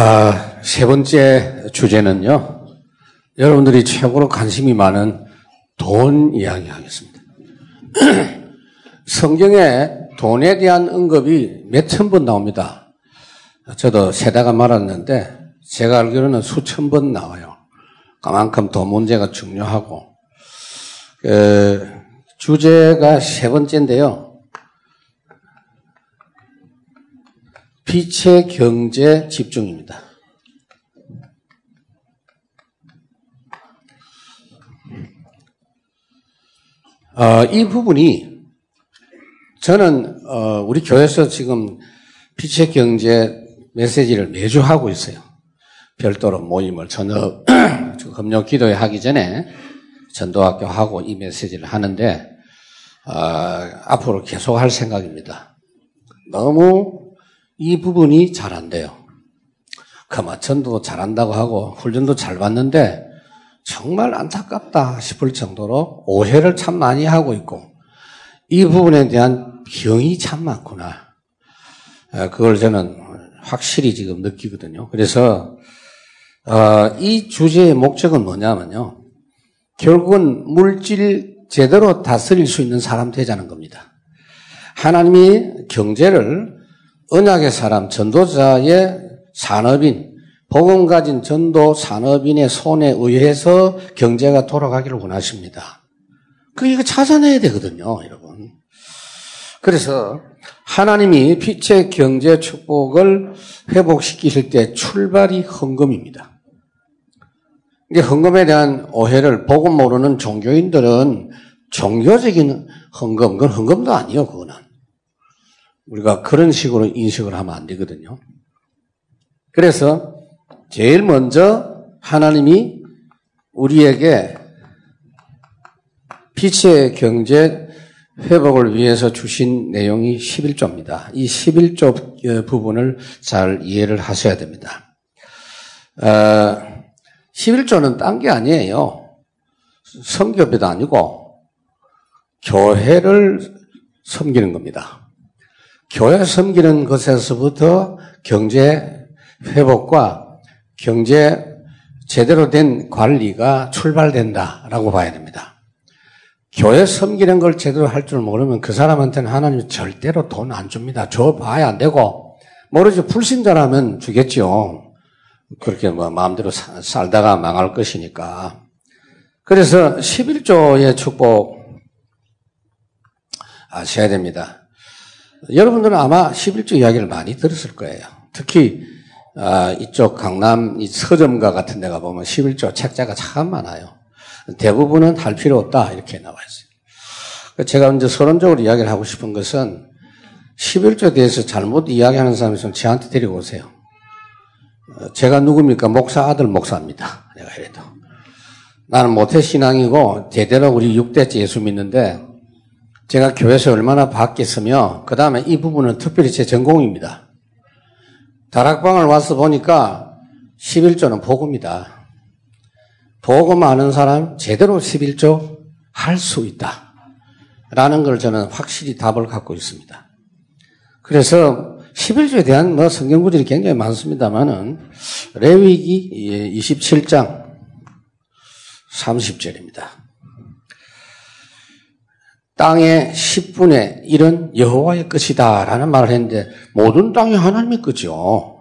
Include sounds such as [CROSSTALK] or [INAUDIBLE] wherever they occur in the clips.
아, 세 번째 주제는요. 여러분들이 최고로 관심이 많은 돈 이야기 하겠습니다. [CLEARS THROAT] 성경에 돈에 대한 언급이 몇천 번 나옵니다. 저도 세다가 말았는데 제가 알기로는 수천 번 나와요. 그만큼 돈 문제가 중요하고 그 주제가 세 번째인데요. 빛의 경제 집중입니다. 어, 이 부분이 저는 어, 우리 교회에서 지금 빛의 경제 메시지를 매주 하고 있어요. 별도로 모임을 저녁 [CLEARS THROAT] 금요 기도회 하기 전에 전도학교 하고 이 메시지를 하는데 어, 앞으로 계속 할 생각입니다. 너무 이 부분이 잘 안 돼요. 그마 전도 잘한다고 하고 훈련도 잘 받는데 정말 안타깝다 싶을 정도로 오해를 참 많이 하고 있고 이 부분에 대한 병이 참 많구나. 어, 그걸 저는 확실히 지금 느끼거든요. 그래서 어, 이 주제의 목적은 뭐냐면요. 결국은 물질 제대로 다스릴 수 있는 사람 되자는 겁니다. 하나님이 경제를 언약의 사람, 전도자의 산업인, 복음 가진 전도 산업인의 손에 의해서 경제가 돌아가기를 원하십니다. 그 이거 찾아내야 되거든요, 여러분. 그래서 하나님이 빛의 경제 축복을 회복시키실 때 출발이 헌금입니다. 이게 헌금에 대한 오해를 보고 모르는 종교인들은 종교적인 헌금, 그건 헌금도 아니요, 그거는. 우리가 그런 식으로 인식을 하면 안 되거든요. 그래서 제일 먼저 하나님이 우리에게 빛의 경제 회복을 위해서 주신 내용이 11조입니다. 이 11조 부분을 잘 이해를 하셔야 됩니다. 어, 11조는 딴 게 아니에요. 성교비도 아니고 교회를 섬기는 겁니다. 교회 섬기는 것에서부터 경제 회복과 경제 제대로 된 관리가 출발된다라고 봐야 됩니다. 교회 섬기는 걸 제대로 할 줄 모르면 그 사람한테는 하나님이 절대로 돈 안 줍니다. 줘 봐야 안 되고 모르지 불신자라면 주겠지요. 그렇게 뭐 마음대로 살다가 망할 것이니까. 그래서 11조의 축복 아셔야 됩니다. 여러분들은 아마 11조 이야기를 많이 들었을 거예요. 특히 아, 이쪽 강남 서점가 같은 데가 보면 11조 책자가 참 많아요. 대부분은 할 필요 없다 이렇게 나와 있어요. 제가 이제 서론적으로 이야기를 하고 싶은 것은 11조에 대해서 잘못 이야기하는 사람이 있으면 저한테 데리고 오세요. 어, 제가 누굽니까? 목사 아들 목사입니다. 내가 이래도. 나는 모태신앙이고 제대로 우리 6대째 예수 믿는데 제가 교회에서 얼마나 바뀌었으며 그 다음에 이 부분은 특별히 제 전공입니다. 다락방을 와서 보니까 11조는 복음이다. 복음 아는 사람 제대로 11조 할 수 있다. 라는 걸 저는 확실히 답을 갖고 있습니다. 그래서 11조에 대한 뭐 성경 구절이 굉장히 많습니다만은 레위기 27장 30절입니다. 땅의 10분의 1은 여호와의 것이다 라는 말을 했는데 모든 땅이 하나님의 것이죠.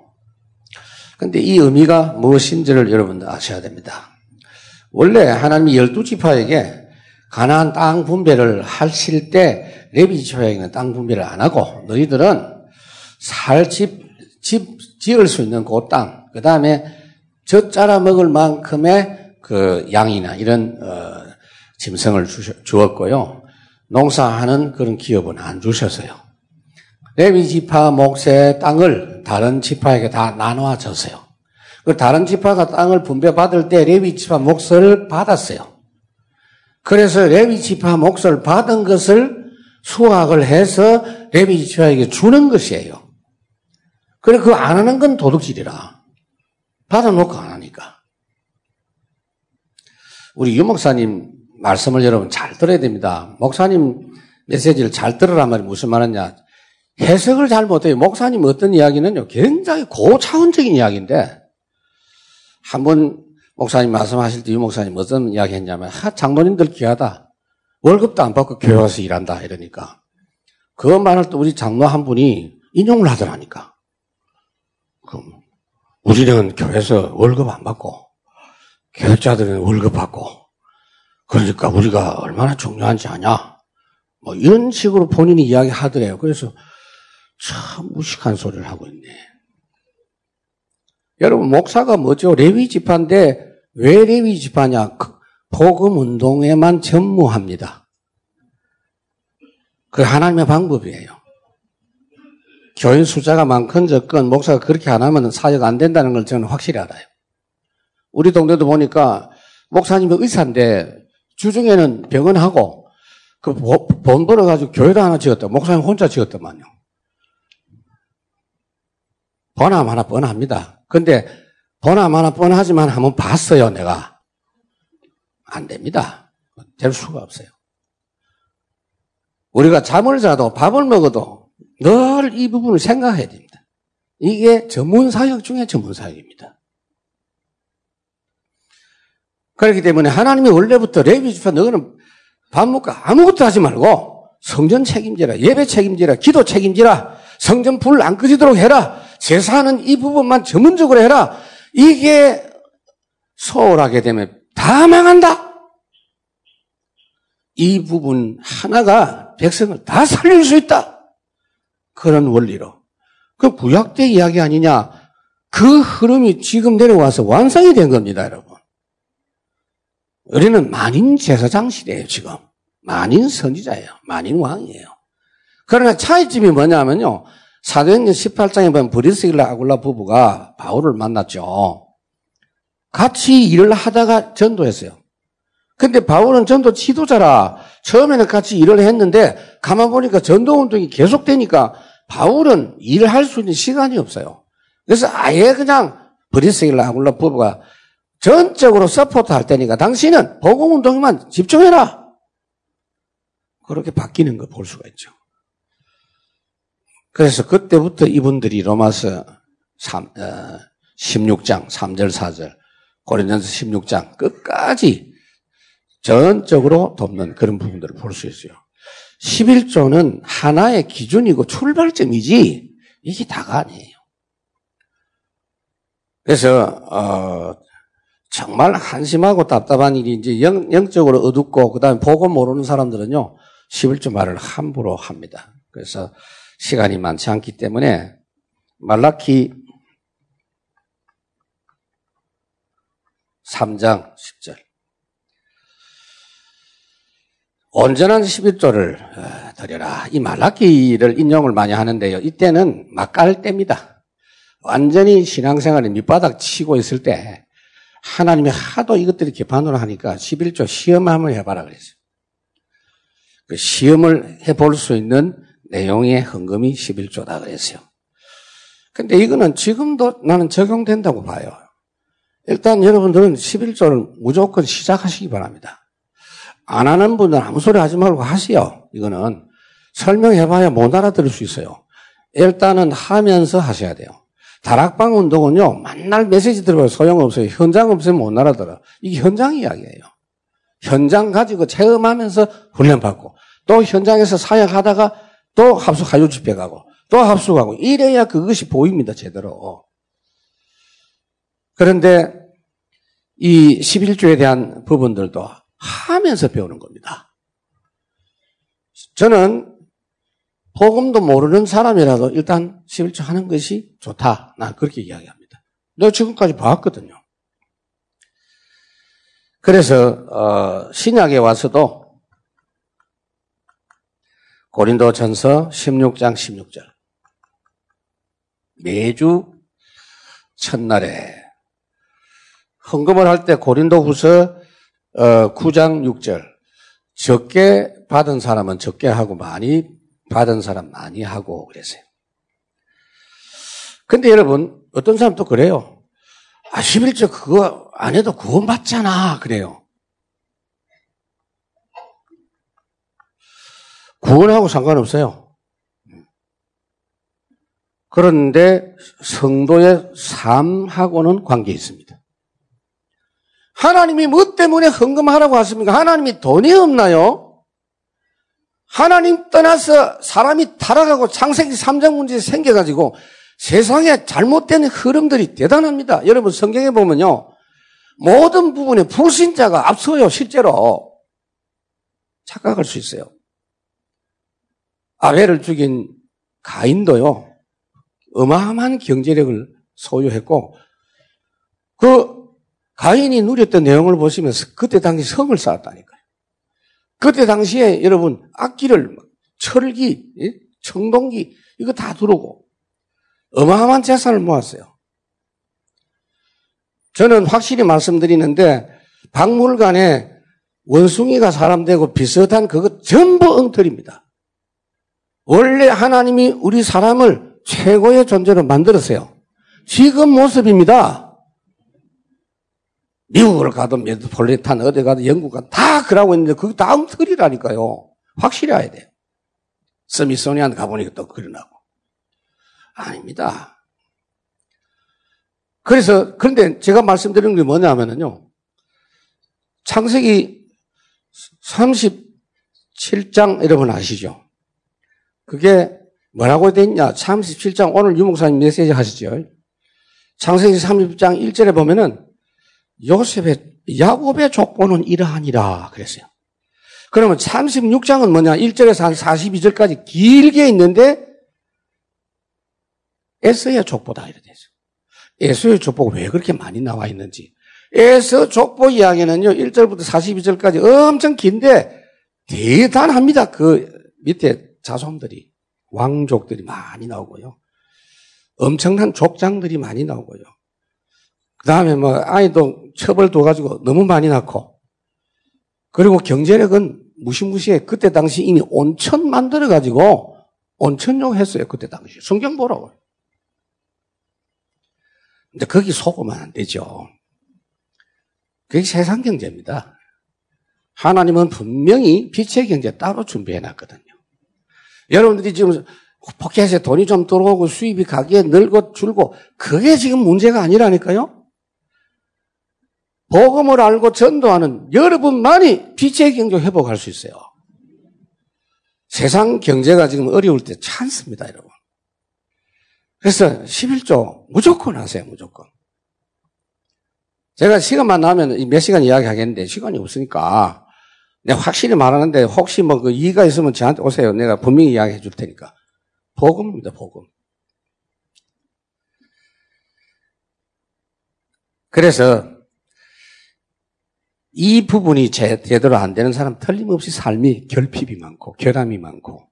근데 이 의미가 무엇인지를 여러분들 아셔야 됩니다. 원래 하나님이 열두 지파에게 가나안 땅 분배를 하실 때 레비 지파에게는 땅 분배를 안 하고 너희들은 살 집, 집 지을 수 있는 그 땅, 그 다음에 젖 짜라 먹을 만큼의 그 양이나 이런 어, 짐승을 주셨, 주었고요. 농사하는 그런 기업은 안 주셨어요. 레위 지파 목세 땅을 다른 지파에게 다 나눠 줬어요. 그 다른 지파가 땅을 분배받을 때 레위 지파 몫을 받았어요. 그래서 레위 지파 몫을 받은 것을 수확을 해서 레위 지파에게 주는 것이에요. 그래, 그거 안 하는 건 도둑질이라. 받아놓고 안 하니까. 우리 유 목사님 말씀을 여러분 잘 들어야 됩니다. 목사님 메시지를 잘 들으란 말이 무슨 말이냐. 해석을 잘 못해요. 목사님 어떤 이야기는요, 굉장히 고차원적인 이야기인데, 한 번 목사님 말씀하실 때 유 목사님 어떤 이야기 했냐면, 하, 장로님들 귀하다. 월급도 안 받고 교회 와서 일한다. 이러니까. 그 말을 또 우리 장로 한 분이 인용을 하더라니까. 그럼, 우리는 교회에서 월급 안 받고, 교육자들은 월급 받고, 그러니까 우리가 얼마나 중요한지 아냐? 뭐 이런 식으로 본인이 이야기 하더래요. 그래서 참 무식한 소리를 하고 있네. 여러분, 목사가 뭐죠? 레위 지파인데 왜 레위 지파냐? 그 복음 운동에만 전무합니다. 그 하나님의 방법이에요. 교인 숫자가 많건 적건 목사가 그렇게 안 하면 사역 안 된다는 걸 저는 확실히 알아요. 우리 동네도 보니까 목사님이 의사인데 주중에는 병원하고 그 돈 벌어가지고 교회도 하나 지었다. 목사님 혼자 지었더만요. 번함 하나 뻔합니다. 근데 번함 하나 뻔하지만 한번 봤어요, 내가. 안 됩니다. 될 수가 없어요. 우리가 잠을 자도 밥을 먹어도 늘 이 부분을 생각해야 됩니다. 이게 전문 사역 중에 전문 사역입니다. 그렇기 때문에 하나님이 원래부터 레위 주파 너는 밥 먹고 아무것도 하지 말고 성전 책임지라, 예배 책임지라, 기도 책임지라, 성전 불 안 끄지도록 해라. 제사는 이 부분만 전문적으로 해라. 이게 소홀하게 되면 다 망한다. 이 부분 하나가 백성을 다 살릴 수 있다. 그런 원리로. 그 구약 때 이야기 아니냐. 그 흐름이 지금 내려와서 완성이 된 겁니다, 여러분. 우리는 만인 제사장 시대예요, 지금. 만인 선지자예요. 만인 왕이에요. 그러나 차이점이 뭐냐면요. 사도행전 18장에 보면 브리스길라 아굴라 부부가 바울을 만났죠. 같이 일을 하다가 전도했어요. 근데 바울은 전도 지도자라 처음에는 같이 일을 했는데 가만 보니까 전도 운동이 계속되니까 바울은 일을 할 수 있는 시간이 없어요. 그래서 아예 그냥 브리스길라 아굴라 부부가 전적으로 support 할 테니까 당신은 복음 운동에만 집중해라. 그렇게 바뀌는 거볼 수가 있죠. 그래서 그때부터 이분들이 로마서 3, 어, 16장 3절 4절 고린전서 16장 끝까지 전적으로 돕는 그런 부분들을 볼 수 있어요. 11조는 하나의 기준이고 출발점이지 이게 다가 아니에요. 그래서 어, 정말 한심하고 답답한 일이 이제 영, 영적으로 어둡고 그다음에 보고 모르는 사람들은요 11조 말을 함부로 합니다. 그래서 시간이 많지 않기 때문에 말라키 3장 10절 온전한 11조를 어, 드려라. 이 말라키를 인용을 많이 하는데요. 이때는 막갈 때입니다. 완전히 신앙생활에 밑바닥 치고 있을 때 하나님이 하도 이것들이 개판으로 하니까 11조 시험 한번 해봐라 그랬어요. 그 시험을 해볼 수 있는 내용의 헌금이 11조다 그랬어요. 근데 이거는 지금도 나는 적용된다고 봐요. 일단 여러분들은 11조를 무조건 시작하시기 바랍니다. 안 하는 분들은 아무 소리 하지 말고 하세요. 이거는 설명해봐야 못 알아들을 수 있어요. 일단은 하면서 하셔야 돼요. 다락방 운동은요, 만날 메시지 들어봐요. 소용없어요. 현장 없으면 못 알아들어. 이게 현장 이야기예요. 현장 가지고 체험하면서 훈련받고, 또 현장에서 사역하다가 또 합숙 하유 집회 가고, 또 합숙하고, 이래야 그것이 보입니다, 제대로. 그런데 이 11조에 대한 부분들도 하면서 배우는 겁니다. 저는 복음도 모르는 사람이라도 일단 11조 하는 것이 좋다. 난 그렇게 이야기합니다. 내가 지금까지 봤거든요. 그래서 어, 신약에 와서도 고린도 전서 16장 16절 매주 첫날에 헌금을 할 때 고린도 후서 9장 어, 6절 적게 받은 사람은 적게 하고 많이 받은 사람 많이 하고 그랬어요. 근데 여러분, 어떤 사람 또 그래요. 아, 11조 그거 안 해도 구원 받잖아. 그래요. 구원하고 상관없어요. 그런데 성도의 삶하고는 관계 있습니다. 하나님이 뭐 때문에 헌금하라고 하십니까? 하나님이 돈이 없나요? 하나님 떠나서 사람이 타락하고 창세기 3장 문제 생겨가지고 세상에 잘못된 흐름들이 대단합니다. 여러분 성경에 보면요. 모든 부분에 불신자가 앞서요, 실제로. 착각할 수 있어요. 아벨을 죽인 가인도요. 어마어마한 경제력을 소유했고 그 가인이 누렸던 내용을 보시면서 그때 당시 성을 쌓았다니까요. 그때 당시에 여러분 악기를 철기, 청동기 이거 다 들어오고 어마어마한 재산을 모았어요. 저는 확실히 말씀드리는데 박물관에 원숭이가 사람 되고 비슷한 그것 전부 엉터리입니다. 원래 하나님이 우리 사람을 최고의 존재로 만들었어요. 지금 모습입니다. 미국을 가도 메트폴리탄 어디 가도 영국 가도 다 그러고 있는데 그게 다 엉터리라니까요. 확실히 해야 돼요. 스미소니안 가보니까 또 그러나고. 아닙니다. 그래서, 그런데 제가 말씀드리는 게 뭐냐면요. 창세기 37장 여러분 아시죠? 그게 뭐라고 돼 있냐? 37장 오늘 유목사님 메시지 하시죠. 창세기 30장 1절에 보면은 요셉의 야곱의 족보는 이러하니라 그랬어요. 그러면 36장은 뭐냐? 1절에서 한 42절까지 길게 있는데 에서의 족보다 이래 됐어요. 에서의 족보가 왜 그렇게 많이 나와 있는지. 에서 족보 이야기는요, 1절부터 42절까지 엄청 긴데 대단합니다. 그 밑에 자손들이. 왕족들이 많이 나오고요. 엄청난 족장들이 많이 나오고요. 그 다음에 뭐 아이도 처벌 둬가지고 너무 많이 낳고 그리고 경제력은 무시무시해. 그때 당시 이미 온천 만들어가지고 온천용 했어요. 그때 당시. 성경 보라고. 근데 거기 속으면 안 되죠. 그게 세상 경제입니다. 하나님은 분명히 빛의 경제 따로 준비해 놨거든요. 여러분들이 지금 포켓에 돈이 좀 들어오고 수입이 가기에 늘고 줄고 그게 지금 문제가 아니라니까요. 복음을 알고 전도하는 여러분만이 빛의 경제 회복할 수 있어요. 세상 경제가 지금 어려울 때 찬스입니다, 여러분. 그래서 11조 무조건 하세요, 무조건. 제가 시간만 나면 몇 시간 이야기 하겠는데 시간이 없으니까 내가 확실히 말하는데 혹시 뭐 그 이의가 있으면 저한테 오세요. 내가 분명히 이야기해 줄 테니까. 복음입니다, 복음. 그래서 이 부분이 제대로 안 되는 사람 틀림없이 삶이 결핍이 많고 결함이 많고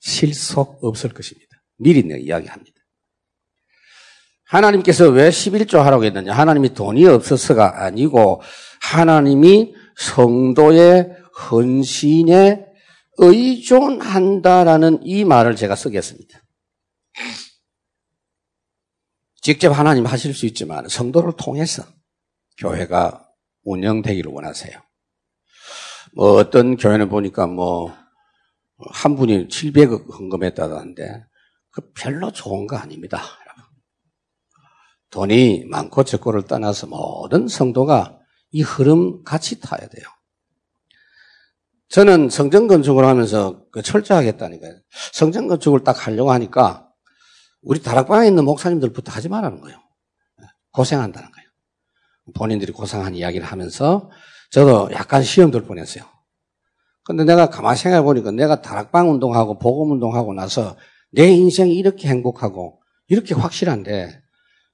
실속 없을 것입니다. 미리 내가 이야기합니다. 하나님께서 왜 11조 하라고 했느냐? 하나님이 돈이 없어서가 아니고 하나님이 성도의 헌신에 의존한다라는 이 말을 제가 쓰겠습니다. 직접 하나님 하실 수 있지만 성도를 통해서 교회가 운영되기를 원하세요. 뭐 어떤 교회는 보니까 뭐 한 분이 700억 헌금했다던데 그 별로 좋은 거 아닙니다. 돈이 많고 적고를 떠나서 모든 성도가 이 흐름 같이 타야 돼요. 저는 성전 건축을 하면서 그 철저하겠다니까요. 성전 건축을 딱 하려고 하니까 우리 다락방에 있는 목사님들부터 하지 말라는 거예요. 고생한다는 거예요. 본인들이 고생한 이야기를 하면서 저도 약간 시험 들 뻔했어요. 근데 내가 가만히 생각해 보니까 내가 다락방 운동하고 복음 운동하고 나서 내 인생이 이렇게 행복하고 이렇게 확실한데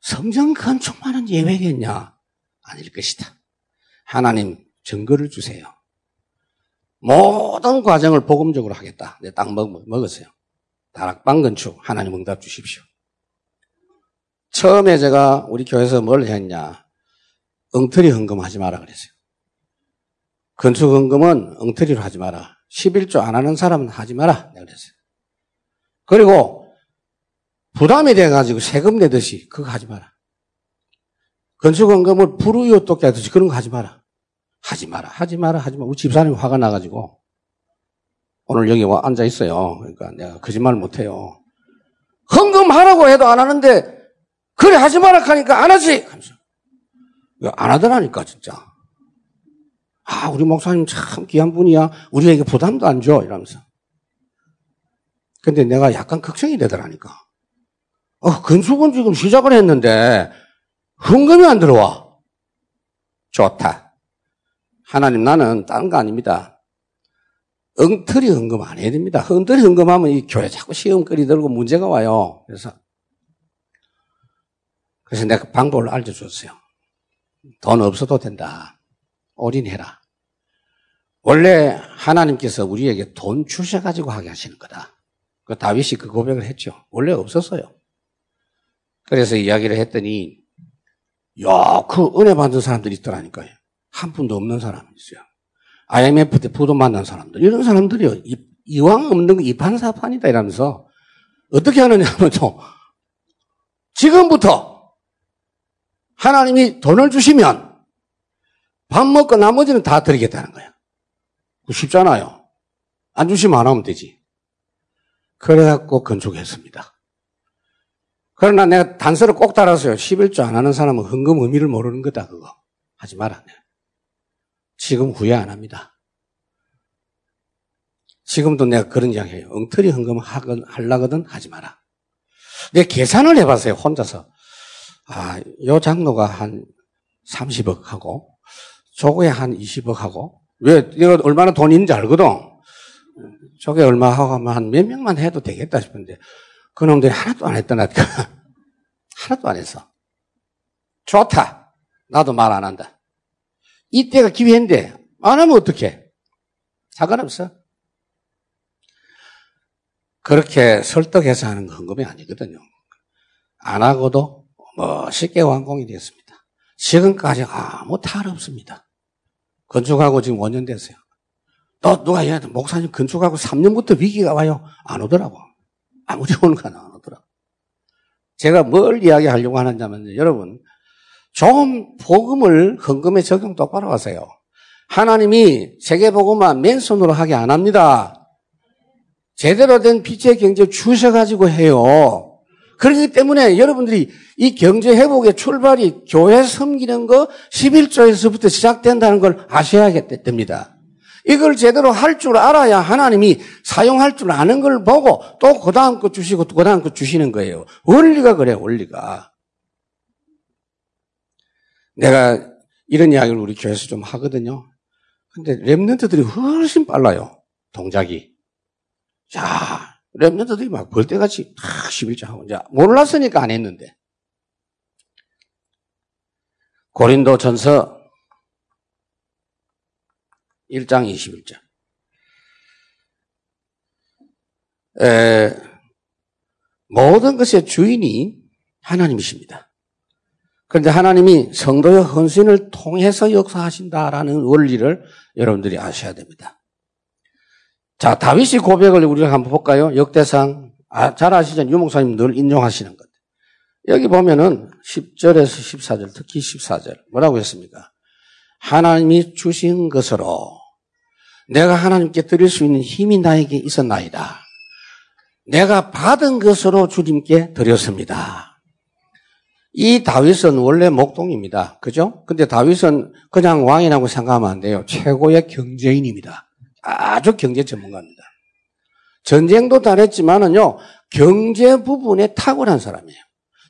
성전 건축만은 예외겠냐? 아닐 것이다. 하나님 증거를 주세요. 모든 과정을 복음적으로 하겠다. 내땅 먹었어요. 다락방 건축 하나님 응답 주십시오. 처음에 제가 우리 교회에서 뭘 했냐? 엉터리 헌금하지 마라 그랬어요. 건축 헌금은 엉터리로 하지 마라. 11조 안 하는 사람은 하지 마라. 내가 그랬어요. 그리고 부담이 돼가지고 세금 내듯이 그거 하지 마라. 건축 헌금을 불우이웃 돕게 하듯이 그런 거 하지 마라. 하지 마라, 하지 마라, 하지 마라. 우리 집사람이 화가 나가지고 오늘 여기 와 앉아 있어요. 그러니까 내가 거짓말 못 해요. 헌금하라고 해도 안 하는데 그래 하지 마라 하니까 안 하지. 안 하더라니까 진짜. 아 우리 목사님 참 귀한 분이야. 우리에게 부담도 안 줘. 이러면서. 근데 내가 약간 걱정이 되더라니까. 어, 건축은 지금 시작을 했는데 헌금이 안 들어와. 좋다. 하나님 나는 다른 거 아닙니다. 엉터리 헌금 안 해야 됩니다. 엉터리 헌금하면 이 교회 자꾸 시험거리 들고 문제가 와요. 그래서 그래서 내가 방법을 알려줬어요. 돈 없어도 된다. 올인해라. 원래 하나님께서 우리에게 돈 주셔가지고 하게 하시는 거다. 그 다윗이 그 고백을 했죠. 원래 없었어요. 그래서 이야기를 했더니, 야, 그 은혜 받은 사람들이 있더라니까요. 한 푼도 없는 사람이 있어요. IMF 때 부도 만난 사람들. 이런 사람들이요. 이 왕 없는 거 이판사판이다 이러면서 어떻게 하느냐 하면 좀 지금부터 하나님이 돈을 주시면 밥 먹고 나머지는 다 드리겠다는 거야. 쉽잖아요. 안 주시면 안 하면 되지. 그래갖고 건축했습니다. 그러나 내가 단서를 꼭 달았어요. 11조 안 하는 사람은 헌금 의미를 모르는 거다, 그거. 하지 마라. 지금 후회 안 합니다. 지금도 내가 그런 이야기 해요. 엉터리 헌금 하려거든 하지 마라. 내가 계산을 해봤어요, 혼자서. 아, 요 장로가 한 30억 하고, 저거에 한 20억 하고, 왜, 내가 얼마나 돈 있는지 알거든. 저게 얼마 하고 하면 한 몇 명만 해도 되겠다 싶은데, 그놈들이 하나도 안 했더라니까. [LAUGHS] 하나도 안 했어. 좋다. 나도 말 안 한다. 이때가 기회인데 안 하면 어떡해? 상관없어. 그렇게 설득해서 하는 건 헌금이 아니거든요. 안 하고도 뭐 쉽게 완공이 됐습니다. 지금까지 아무 탈 없습니다. 건축하고 지금 5년 됐어요. 또 누가 얘한테 목사님 건축하고 3년부터 위기가 와요. 안 오더라고. 아무리 오는 건 안 오더라고. 제가 뭘 이야기하려고 하느냐면 여러분 좀 복음을 헌금에 적용 똑바로 하세요. 하나님이 세계복음만 맨손으로 하게 안 합니다. 제대로 된 빛의 경제 주셔가지고 해요. 그렇기 때문에 여러분들이 이 경제 회복의 출발이 교회 섬기는 거 11조에서부터 시작된다는 걸 아셔야 됩니다. 이걸 제대로 할 줄 알아야 하나님이 사용할 줄 아는 걸 보고 또 그 다음 거 주시고 또 그 다음 거 주시는 거예요. 원리가 그래, 원리가. 내가 이런 이야기를 우리 교회에서 좀 하거든요. 근데 랩런트들이 훨씬 빨라요. 동작이. 자, 랩런트들이 막 벌떼같이 탁 11조 하고 이제 몰랐으니까 안 했는데. 고린도 전서 1장 21절. 에, 모든 것의 주인이 하나님이십니다. 그런데 하나님이 성도의 헌신을 통해서 역사하신다라는 원리를 여러분들이 아셔야 됩니다. 자, 다윗이 고백을 우리가 한번 볼까요? 역대상. 아, 잘 아시죠? 유목사님 늘 인용하시는 것. 여기 보면은 10절에서 14절, 특히 14절. 뭐라고 했습니까? 하나님이 주신 것으로 내가 하나님께 드릴 수 있는 힘이 나에게 있었나이다. 내가 받은 것으로 주님께 드렸습니다. 이 다윗은 원래 목동입니다. 그죠? 근데 다윗은 그냥 왕이라고 생각하면 안 돼요. 최고의 경제인입니다. 아주 경제 전문가입니다. 전쟁도 잘했지만은요, 경제 부분에 탁월한 사람이에요.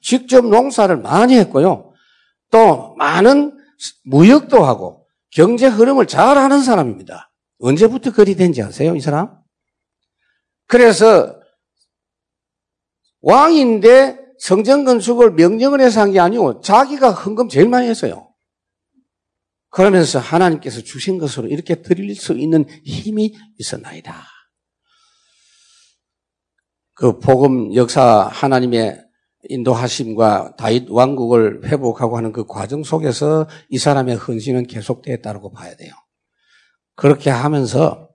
직접 농사를 많이 했고요. 또 많은 무역도 하고 경제 흐름을 잘 아는 사람입니다. 언제부터 그리 된지 아세요, 이 사람? 그래서 왕인데 성전 건축을 명령을 해서 한 게 아니고 자기가 헌금 제일 많이 했어요. 그러면서 하나님께서 주신 것으로 이렇게 드릴 수 있는 힘이 있었나이다. 그 복음 역사 하나님의 인도하심과 다윗 왕국을 회복하고 하는 그 과정 속에서 이 사람의 헌신은 계속되었다고 봐야 돼요. 그렇게 하면서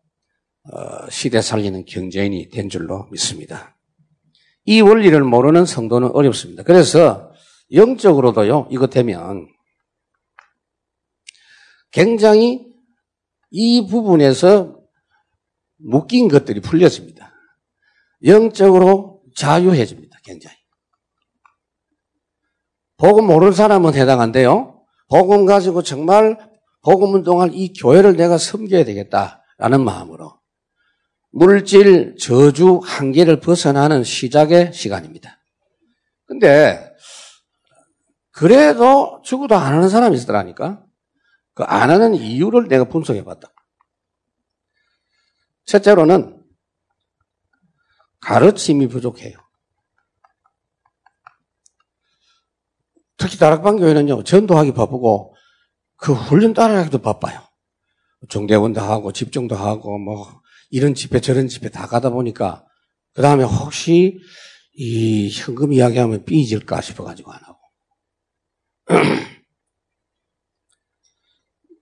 어, 시대 살리는 경제인이 된 줄로 믿습니다. 이 원리를 모르는 성도는 어렵습니다. 그래서 영적으로도요, 이거 되면 굉장히 이 부분에서 묶인 것들이 풀려집니다. 영적으로 자유해집니다. 굉장히. 복음 모르는 사람은 해당한데요. 복음 가지고 정말 복음 운동할 이 교회를 내가 섬겨야 되겠다라는 마음으로 물질 저주 한계를 벗어나는 시작의 시간입니다. 근데 그래도 죽어도 안 하는 사람이 있더라니까. 그 안 하는 이유를 내가 분석해 봤다. 첫째로는 가르침이 부족해요. 특히 다락방 교회는요, 전도하기 바쁘고, 그 훈련 따라하기도 바빠요. 종대원도 하고, 집중도 하고, 뭐, 이런 집회, 저런 집회 다 가다 보니까, 그 다음에 혹시 이 현금 이야기하면 삐질까 싶어가지고 안 하고. [CLEARS THROAT]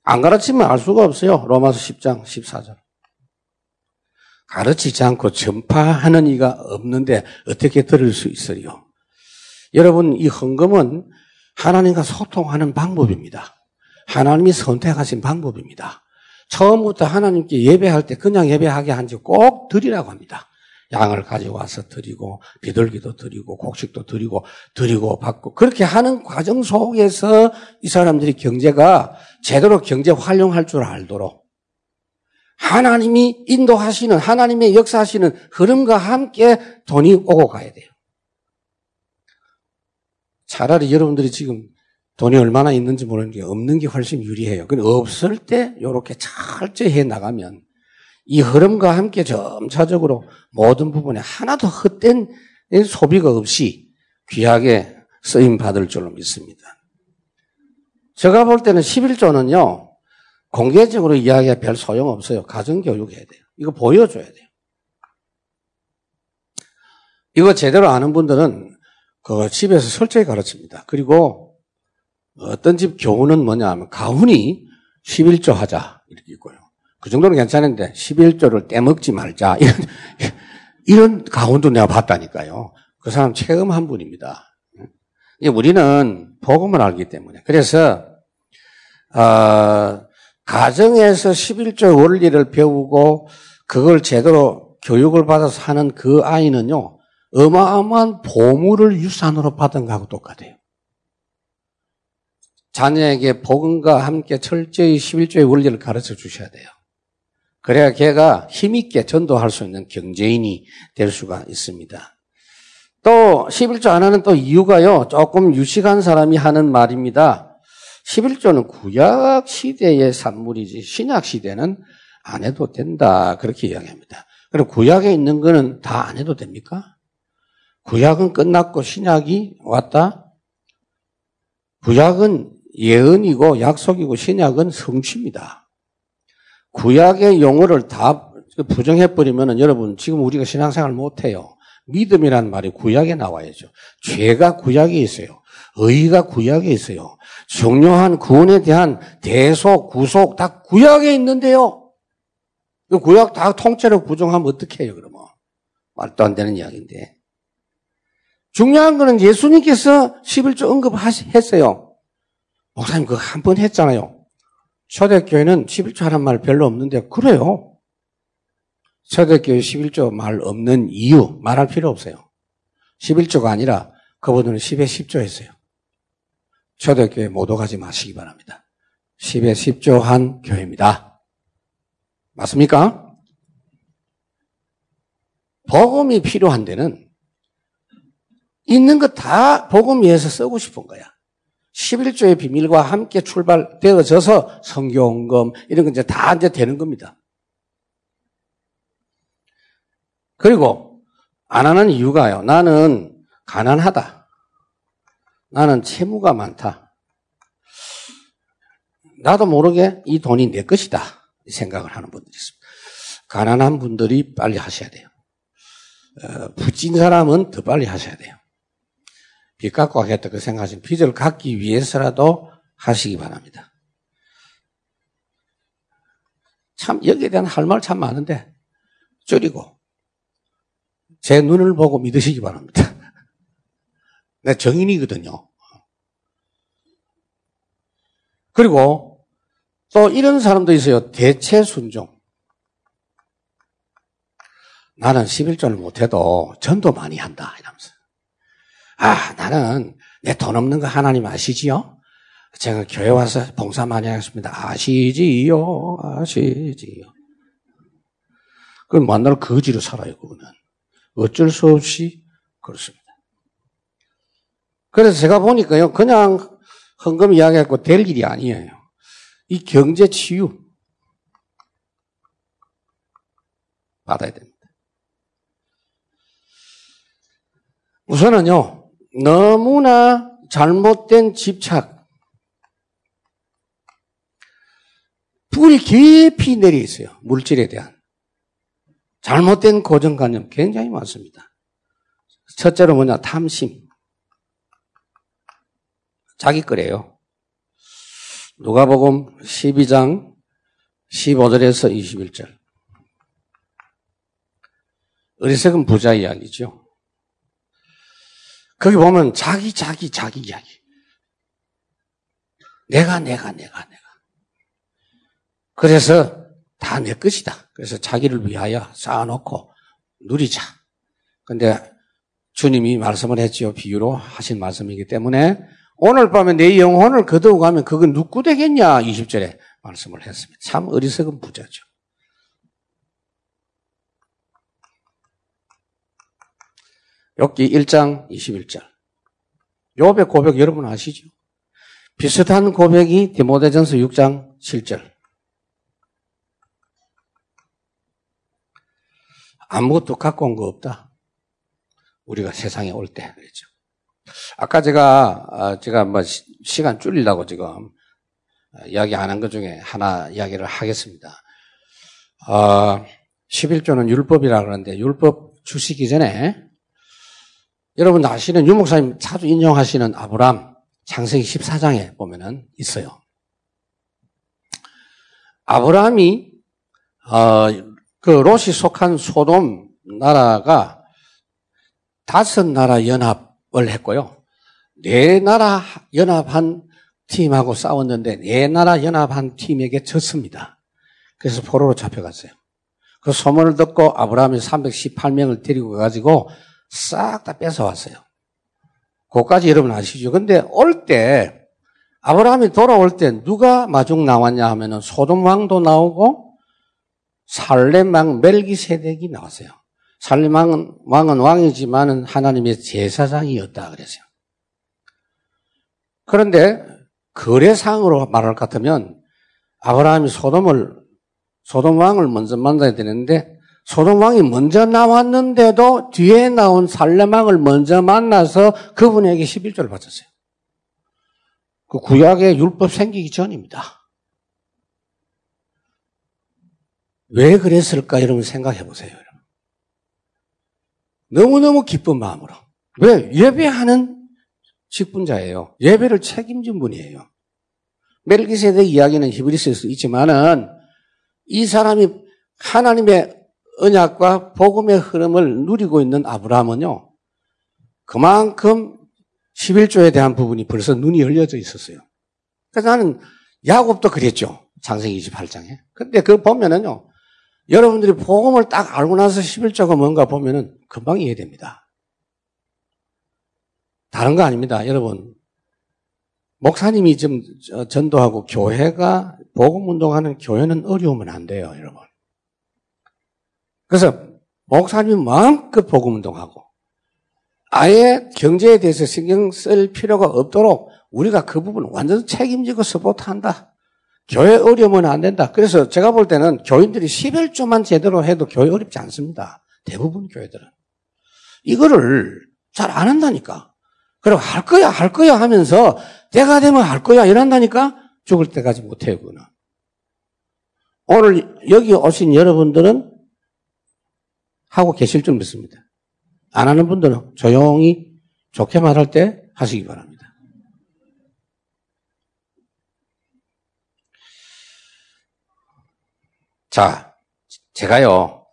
안 가르치면 알 수가 없어요. 로마서 10장, 14절. 가르치지 않고 전파하는 이가 없는데 어떻게 들을 수 있어요? 여러분, 이 헌금은 하나님과 소통하는 방법입니다. 하나님이 선택하신 방법입니다. 처음부터 하나님께 예배할 때 그냥 예배하게 한 지 꼭 드리라고 합니다. 양을 가져와서 드리고 비둘기도 드리고 곡식도 드리고 드리고 받고 그렇게 하는 과정 속에서 이 사람들이 경제가 제대로 경제 활용할 줄 알도록 하나님이 인도하시는 하나님의 역사하시는 흐름과 함께 돈이 오고 가야 돼요. 차라리 여러분들이 지금 돈이 얼마나 있는지 모르는 게 없는 게 훨씬 유리해요. 근데 없을 때 이렇게 철저히 해 나가면 이 흐름과 함께 점차적으로 모든 부분에 하나도 헛된 소비가 없이 귀하게 쓰임 받을 줄로 믿습니다. 제가 볼 때는 11조는요, 공개적으로 이야기가 별 소용 없어요. 가정교육 해야 돼요. 이거 보여줘야 돼요. 이거 제대로 아는 분들은 그 집에서 철저히 가르칩니다. 그리고 어떤 집 교훈은 뭐냐 하면 가훈이 11조 하자 이렇게 있고요. 그 정도는 괜찮은데 11조를 떼먹지 말자 [LAUGHS] 이런 이런 가훈도 내가 봤다니까요. 그 사람 체험한 분입니다. 우리는 복음을 알기 때문에 그래서 어, 가정에서 11조 원리를 배우고 그걸 제대로 교육을 받아서 하는 그 아이는요, 어마어마한 보물을 유산으로 받은 거하고 똑같아요. 자녀에게 복음과 함께 철저히 11조의 원리를 가르쳐 주셔야 돼요. 그래야 걔가 힘있게 전도할 수 있는 경제인이 될 수가 있습니다. 또 11조 안 하는 또 이유가요. 조금 유식한 사람이 하는 말입니다. 11조는 구약 시대의 산물이지 신약 시대는 안 해도 된다. 그렇게 이야기합니다. 그럼 구약에 있는 거는 다 안 해도 됩니까? 구약은 끝났고 신약이 왔다? 구약은 예언이고 약속이고 신약은 성취입니다. 구약의 용어를 다 부정해버리면 여러분 지금 우리가 신앙생활 못해요. 믿음이라는 말이 구약에 나와야죠. 죄가 구약에 있어요. 의가 구약에 있어요. 중요한 구원에 대한 대속, 구속 다 구약에 있는데요. 구약 다 통째로 부정하면 어떻게 해요, 그러면? 말도 안 되는 이야기인데. 중요한 거는 예수님께서 11조 언급했어요. 목사님 그거 한 번 했잖아요. 초대교회는 11조 하는 말 별로 없는데, 그래요. 초대교회 11조 말 없는 이유, 말할 필요 없어요. 11조가 아니라 그분들은 10에 10조 했어요. 초대교회 모두 가지 마시기 바랍니다. 10에 10조 한 교회입니다. 맞습니까? 복음이 필요한 데는 있는 거 다 복음 위해서 쓰고 싶은 거야. 11조의 비밀과 함께 출발되어져서 성경금 이런 거 이제 다 이제 되는 겁니다. 그리고 안 하는 이유가요. 나는 가난하다. 나는 채무가 많다. 나도 모르게 이 돈이 내 것이다. 생각을 하는 분들이 있습니다. 가난한 분들이 빨리 하셔야 돼요. 어, 부진 사람은 더 빨리 하셔야 돼요. 빚 갖고 하겠다 그 생각하시면 빚을 갚기 위해서라도 하시기 바랍니다. 참 여기에 대한 할 말 참 많은데 줄이고 제 눈을 보고 믿으시기 바랍니다. [LAUGHS] 내 정인이거든요. 그리고 또 이런 사람도 있어요. 대체 순종. 나는 11조를 못해도 전도 많이 한다. 이러면서. 아, 나는 내 돈 없는 거 하나님 아시지요? 제가 교회 와서 봉사 많이 하겠습니다. 아시지요? 아시지요? 그건 만날 거지로 살아요, 그거는. 어쩔 수 없이 그렇습니다. 그래서 제가 보니까요, 그냥 헌금 이야기하고 될 일이 아니에요. 이 경제 치유 받아야 됩니다. 우선은요, 너무나 잘못된 집착, 불 깊이 내려 있어요. 물질에 대한. 잘못된 고정관념 굉장히 많습니다. 첫째로 뭐냐, 탐심. 자기 거래요. 누가복음 12장 15절에서 21절. 어리석은 부자 이야기죠. 거기 보면 자기, 자기, 자기 이야기. 내가, 내가, 내가, 내가. 그래서 다 내 것이다. 그래서 자기를 위하여 쌓아놓고 누리자. 근데 주님이 말씀을 했지요. 비유로 하신 말씀이기 때문에 오늘 밤에 내 영혼을 거두고 가면 그건 누구 되겠냐? 20절에 말씀을 했습니다. 참 어리석은 부자죠. 욥기 1장 21절. 욥의 고백 여러분 아시죠? 비슷한 고백이 디모데전서 6장 7절. 아무것도 갖고 온 거 없다. 우리가 세상에 올 때 그랬죠. 아까 제가 아, 제가 뭐 시간 줄이려고 지금 이야기 안 한 것 중에 하나 이야기를 하겠습니다. 어, 11조는 율법이라 그러는데 율법 주시기 전에 여러분 아시는 유목사님 자주 인용하시는 아브람 창세기 14장에 보면은 있어요. 아브라함이 어, 그 롯이 속한 소돔 나라가 다섯 나라 연합을 했고요. 네 나라 연합한 팀하고 싸웠는데 네 나라 연합한 팀에게 졌습니다. 그래서 포로로 잡혀갔어요. 그 소문을 듣고 아브라함이 318명을 데리고 가지고 싹 다 뺏어왔어요. 그까지 여러분 아시죠? 근데 올 때, 아브라함이 돌아올 때 누가 마중 나왔냐 하면은 소돔 왕도 나오고 살렘 왕 멜기세덱이 나왔어요. 살렘 왕은, 왕은 왕이지만은 하나님의 제사장이었다 그랬어요. 그런데 거래상으로 말할 것 같으면 아브라함이 소돔을 소돔 왕을 먼저 만나야 되는데 소돔 왕이 먼저 나왔는데도 뒤에 나온 살렘 왕을 먼저 만나서 그분에게 11조를 바쳤어요. 그 구약의 율법 생기기 전입니다. 왜 그랬을까 여러분 생각해 보세요. 여러분. 너무너무 기쁜 마음으로. 왜? 예배하는 직분자예요. 예배를 책임진 분이에요. 멜기세덱 이야기는 히브리스에서 있지만은 이 사람이 하나님의 언약과 복음의 흐름을 누리고 있는 아브라함은요. 그만큼 11조에 대한 부분이 벌써 눈이 열려져 있었어요. 그래서 나는 야곱도 그랬죠. 장세기 28장에. 근데 그걸 보면은요. 여러분들이 복음을 딱 알고 나서 11조가 뭔가 보면은 금방 이해됩니다. 다른 거 아닙니다. 여러분. 목사님이 좀 전도하고 교회가 복음 운동하는 교회는 어려우면 안 돼요, 여러분. 그래서 목사님 마음껏 복음 운동하고 아예 경제에 대해서 신경 쓸 필요가 없도록 우리가 그 부분 완전 책임지고 서포트한다. 교회 어려우면 안 된다. 그래서 제가 볼 때는 교인들이 11조만 제대로 해도 교회 어렵지 않습니다. 대부분 교회들은. 이거를 잘 안 한다니까. 그리고 할 거야, 할 거야 하면서 때가 되면 할 거야 이런다니까 죽을 때까지 못해요. 오늘 여기 오신 여러분들은 하고 계실 줄 믿습니다. 안 하는 분들은 조용히 좋게 말할 때 하시기 바랍니다. 자, 제가요,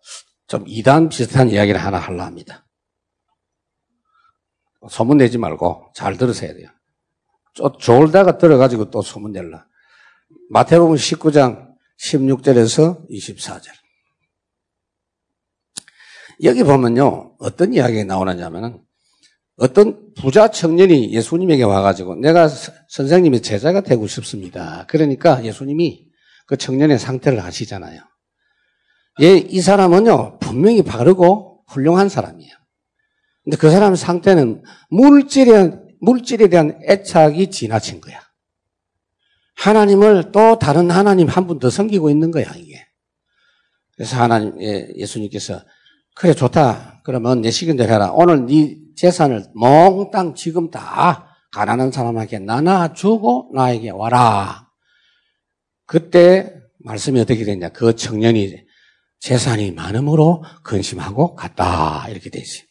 좀 이단 비슷한 이야기를 하나 하려 합니다. 소문 내지 말고 잘 들으셔야 돼요. 졸다가 들어가지고 또 소문 낼라. 마태복음 19장 16절에서 24절. 여기 보면요, 어떤 이야기가 나오느냐면은, 어떤 부자 청년이 예수님에게 와가지고 내가 선생님의 제자가 되고 싶습니다. 그러니까 예수님이 그 청년의 상태를 아시잖아요. 예, 이 사람은요, 분명히 바르고 훌륭한 사람이에요. 근데 그 사람 상태는 물질에, 물질에 대한 애착이 지나친 거야. 하나님을 또 다른 하나님 한 분 더 섬기고 있는 거야, 이게. 그래서 하나님, 예, 예수님께서, 그래, 좋다. 그러면 내 시간대로 해라. 오늘 네 재산을 몽땅 지금 다 가난한 사람에게 나눠주고 나에게 와라. 그때 말씀이 어떻게 됐냐. 그 청년이 재산이 많음으로 근심하고 갔다. 이렇게 되지.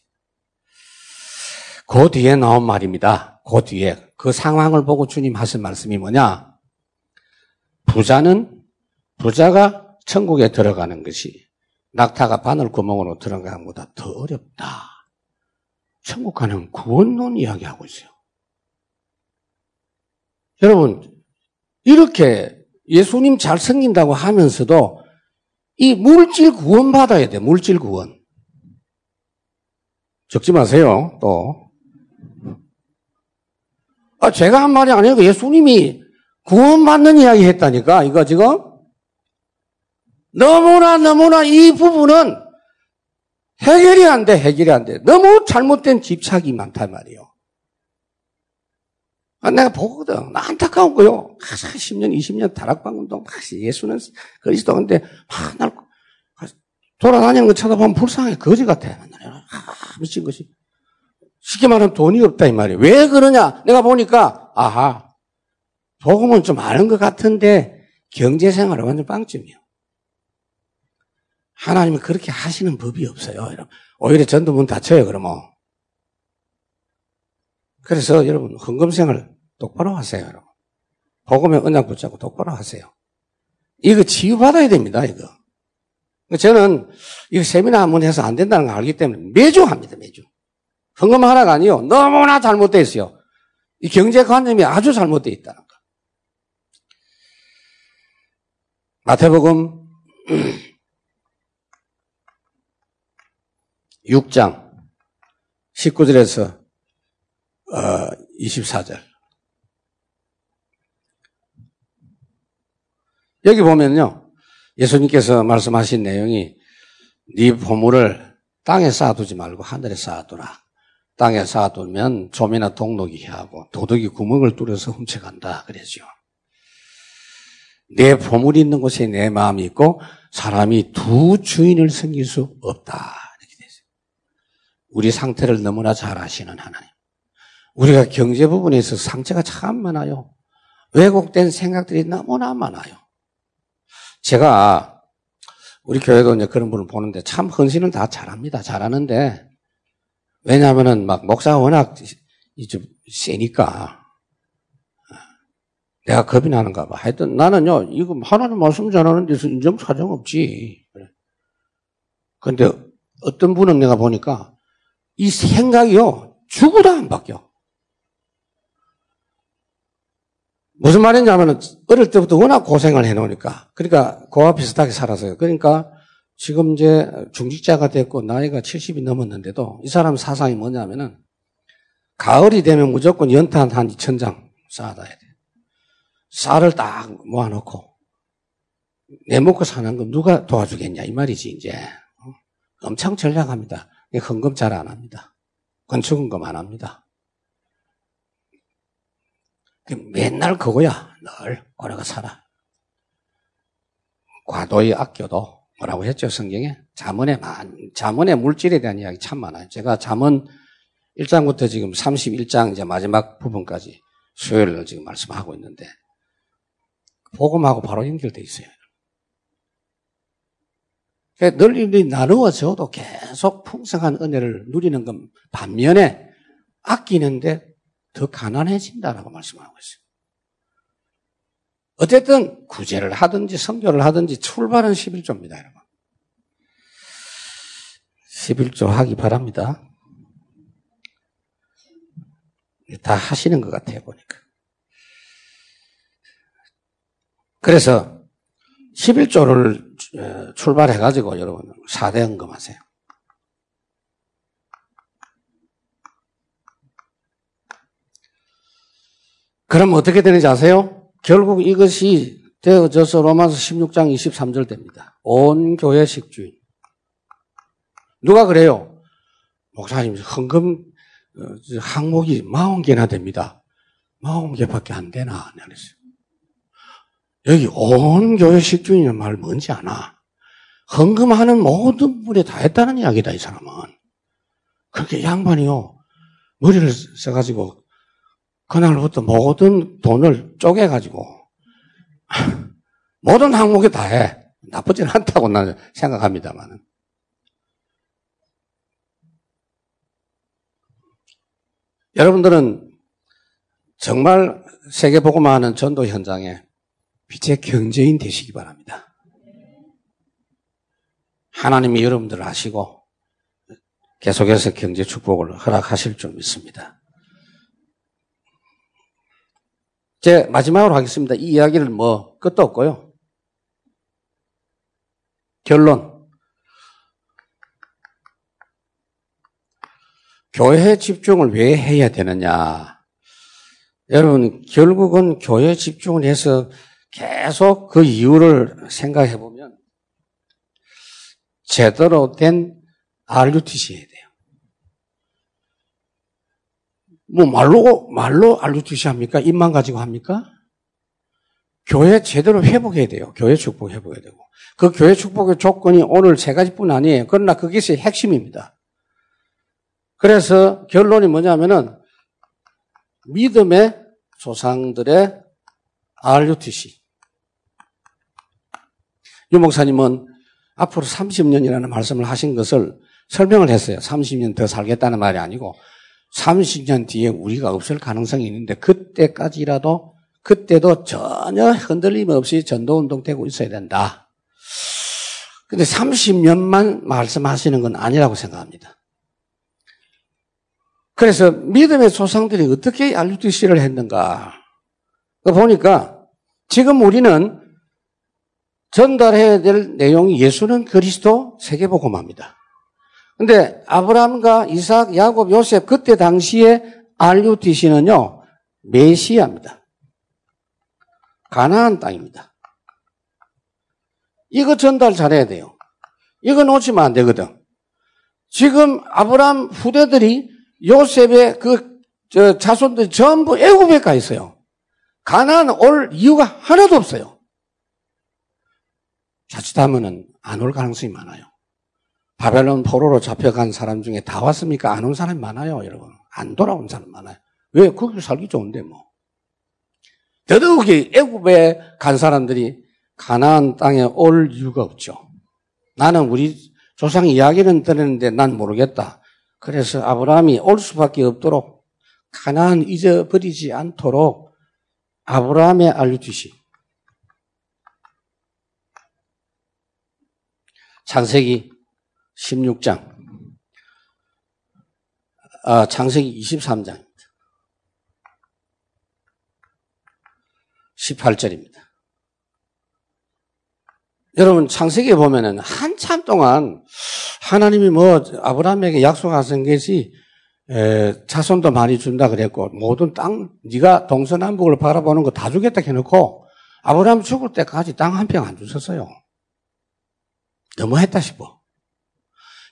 그 뒤에 나온 말입니다. 그 뒤에. 그 상황을 보고 주님 하신 말씀이 뭐냐? 부자는, 부자가 천국에 들어가는 것이 낙타가 바늘 구멍으로 들어가는 것보다 더 어렵다. 천국 가는 구원론 이야기하고 있어요. 여러분, 이렇게 예수님 잘 섬긴다고 하면서도 이 물질 구원 받아야 돼, 물질 구원. 적지 마세요, 또. 아, 제가 한 말이 아니고 예수님이 구원받는 이야기 했다니까, 이거 지금? 너무나 너무나 이 부분은 해결이 안 돼, 해결이 안 돼. 너무 잘못된 집착이 많단 말이에요. 아, 내가 보거든. 나 안타까운 거요. 10년, 20년 다락방 운동, 예수는 그리스도. 근데, 막, 날, 돌아다니는 거 쳐다보면 불쌍해. 거지 같아. 아, 미친 것이. 쉽게 말하면 돈이 없다, 이 말이에요. 왜 그러냐? 내가 보니까, 아하, 복음은 좀 아는 것 같은데, 경제생활은 완전 빵점이요. 하나님은 그렇게 하시는 법이 없어요. 오히려 전도 문 닫혀요, 그러면. 그래서 여러분, 헌금생을 똑바로 하세요, 여러분. 복음에 언약 붙잡고 똑바로 하세요. 이거 치유받아야 됩니다, 이거. 저는 이거 세미나 한 번 해서 안 된다는 걸 알기 때문에 매주 합니다, 매주. 헌금 하나가 아니요. 너무나 잘못되어 있어요. 이 경제관념이 아주 잘못되어 있다는 거. 마태복음 6장 19절에서 24절. 어, 여기 보면요. 예수님께서 말씀하신 내용이 네 보물을 땅에 쌓아두지 말고 하늘에 쌓아두라. 땅에 쌓아두면 좀이나 동록이 하고 도둑이 구멍을 뚫어서 훔쳐간다 그러죠. 내 보물이 있는 곳에 내 마음이 있고 사람이 두 주인을 섬길 수 없다. 우리 상태를 너무나 잘 아시는 하나님. 우리가 경제 부분에서 상처가 참 많아요. 왜곡된 생각들이 너무나 많아요. 제가 우리 교회도 이제 그런 분을 보는데 참 헌신은 다 잘합니다. 잘하는데 왜냐하면은 막 목사가 워낙 좀 세니까 내가 겁이 나는가 봐. 하여튼 나는요 이거 하나님 말씀 전하는 데서 인정 사정 없지. 그런데 어떤 분은 내가 보니까 이 생각이요 죽어도 안 바뀌어. 무슨 말이냐면은 어릴 때부터 워낙 고생을 해놓으니까 그러니까 그와 비슷하게 살았어요. 그러니까 지금 이제 중직자가 됐고 나이가 70이 넘었는데도 이 사람 사상이 뭐냐면은 가을이 되면 무조건 연탄 한 2천장 쌓아놔야 돼. 쌀을 딱 모아놓고 내 먹고 사는 거 누가 도와주겠냐 이 말이지 이제 엄청 전략합니다. 헌금 잘 안 합니다. 건축헌금 안 합니다. 맨날 그거야. 늘 오래가 살아. 과도히 아껴도 뭐라고 했죠, 성경에? 자문에, 자문의 물질에 대한 이야기 참 많아요. 제가 자문 1장부터 지금 31장 이제 마지막 부분까지 수요일을 지금 말씀하고 있는데, 복음하고 바로 연결돼 있어요. 널리 나누어져도 계속 풍성한 은혜를 누리는 건 반면에 아끼는데 더 가난해진다라고 말씀하고 있어요. 어쨌든 구제를 하든지 성교를 하든지 출발은 11조입니다, 여러분. 11조 하기 바랍니다. 다 하시는 것 같아요, 보니까. 그래서 11조를 출발해가지고 여러분 4대 언금하세요. 그럼 어떻게 되는지 아세요? 결국 이것이 되어져서 로마서 16장 23절 됩니다. 온 교회 식주인. 누가 그래요? 목사님, 헌금 어, 항목이 40개나 됩니다. 40개밖에 안 되나? 그랬어요. 여기 온 교회 식주인의 말 뭔지 아나? 헌금하는 모든 분이 다 했다는 이야기다, 이 사람은. 그렇게 양반이요. 머리를 써가지고, 그날부터 모든 돈을 쪼개가지고, [LAUGHS] 모든 항목에 다 해. 나쁘진 않다고 나는 생각합니다만. 여러분들은 정말 세계보고만 하는 전도 현장에 빛의 경제인 되시기 바랍니다. 하나님이 여러분들을 아시고 계속해서 경제 축복을 허락하실 줄 믿습니다. 제 마지막으로 하겠습니다. 이 이야기를 뭐 끝도 없고요. 결론. 교회 집중을 왜 해야 되느냐? 여러분, 결국은 교회 집중을 해서 계속 그 이유를 생각해 보면 제대로 된 RUTC 해야 돼요. 뭐 말로, 말로 RUTC 합니까? 입만 가지고 합니까? 교회 제대로 회복해야 돼요. 교회 축복 회복해야 되고. 그 교회 축복의 조건이 오늘 세 가지뿐 아니에요. 그러나 그것이 핵심입니다. 그래서 결론이 뭐냐면은 믿음의 조상들의 RUTC. 유 목사님은 앞으로 30년이라는 말씀을 하신 것을 설명을 했어요. 30년 더 살겠다는 말이 아니고 30년 뒤에 우리가 없을 가능성이 있는데 그때까지라도 그때도 전혀 흔들림 없이 전도운동 되고 있어야 된다. 근데 30년만 말씀하시는 건 아니라고 생각합니다. 그래서 믿음의 조상들이 어떻게 RUTC를 했는가. 보니까 지금 우리는 전달해야 될 내용이 예수는 그리스도 세계복음합니다. 근데 아브라함과 이삭, 야곱, 요셉 그때 당시에 RUTC는요. 메시아입니다. 가나안 땅입니다. 이거 전달 잘해야 돼요. 이거 놓치면 안 되거든. 지금 아브라함 후대들이 요셉의 그 자손들이 전부 애굽에 가 있어요. 가나안 올 이유가 하나도 없어요. 자칫하면은 안올 가능성이 많아요. 바벨론 포로로 잡혀간 사람 중에 다 왔습니까? 안 온 사람이 많아요, 여러분. 안 돌아온 사람 많아요. 왜? 거기 살기 좋은데 뭐. 더더욱이 애굽에 간 사람들이 가나안 땅에 올 이유가 없죠. 나는 우리 조상 이야기는 들었는데 난 모르겠다. 그래서 아브라함이 올 수밖에 없도록 가나안 잊어버리지 않도록 아브라함의 알려주시. 창세기 16장. 아, 창세기 23장입니다. 18절입니다. 여러분 창세기에 보면은 한참 동안 하나님이 뭐 아브라함에게 약속하신 것이 에, 자손도 많이 준다 그랬고 모든 땅 네가 동서남북을 바라보는 거 다 주겠다 해놓고 아브라함 죽을 때까지 땅 한 평 안 주셨어요. 너무했다 싶어.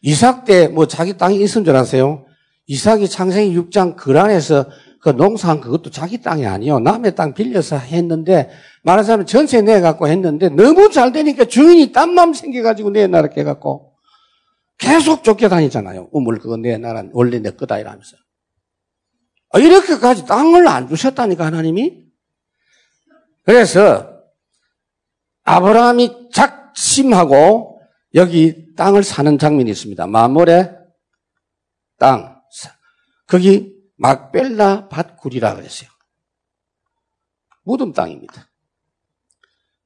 이삭 때 뭐 자기 땅이 있은 줄 아세요? 이삭이 창세기 6장 그 안에서 그 농사한 그것도 자기 땅이 아니요. 남의 땅 빌려서 했는데 말하자면 전세 내갖고 했는데 너무 잘 되니까 주인이 딴맘 생겨가지고 내놔라 해갖고 계속 쫓겨다니잖아요. 우물 그거 내놔라 원래 내 거다 이러면서. 아, 이렇게까지 땅을 안 주셨다니까 하나님이. 그래서 아브라함이 작심하고 여기 땅을 사는 장면이 있습니다. 마몰의 땅. 거기 막벨라 밭굴이라 그랬어요. 무덤 땅입니다.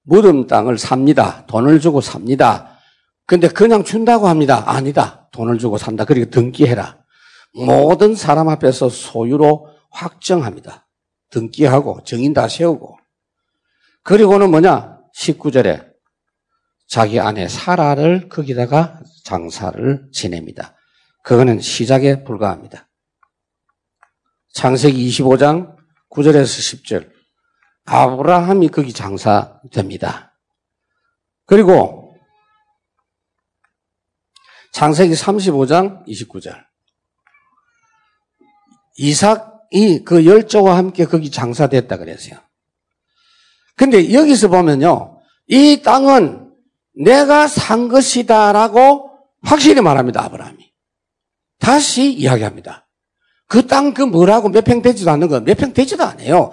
무덤 땅을 삽니다. 돈을 주고 삽니다. 근데 그냥 준다고 합니다. 아니다. 돈을 주고 산다. 그리고 등기해라. 모든 사람 앞에서 소유로 확정합니다. 등기하고 정인 다 세우고. 그리고는 뭐냐? 19절에 자기 아내 사라를 거기다가 장사를 지냅니다. 그거는 시작에 불과합니다. 창세기 25장 9절에서 10절. 아브라함이 거기 장사됩니다. 그리고 창세기 35장 29절. 이삭이 그 열조와 함께 거기 장사됐다 그랬어요. 근데 여기서 보면요. 이 땅은 내가 산 것이다라고 확실히 말합니다. 아브라함이. 다시 이야기합니다. 그 땅 그 뭐라고 몇 평 되지도 않는 거 몇 평 되지도 않아요.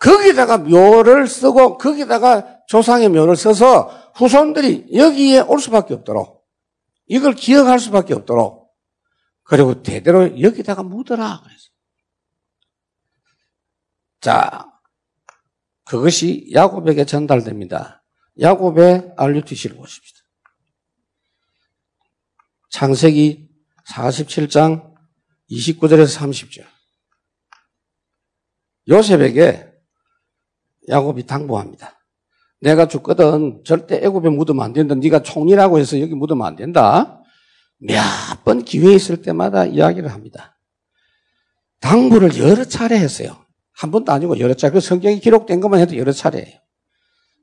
거기다가 묘를 쓰고 거기다가 조상의 묘를 써서 후손들이 여기에 올 수밖에 없도록 이걸 기억할 수밖에 없도록 그리고 대대로 여기다가 묻어라 그래서 자 그것이 야곱에게 전달됩니다. 야곱의 알류티시를 보십시다. 창세기 47장 29절에서 30절. 요셉에게 야곱이 당부합니다. 내가 죽거든 절대 애굽에 묻으면 안 된다. 네가 총리라고 해서 여기 묻으면 안 된다. 몇 번 기회 있을 때마다 이야기를 합니다. 당부를 여러 차례 했어요. 한 번도 아니고 여러 차례. 그 성경이 기록된 것만 해도 여러 차례예요.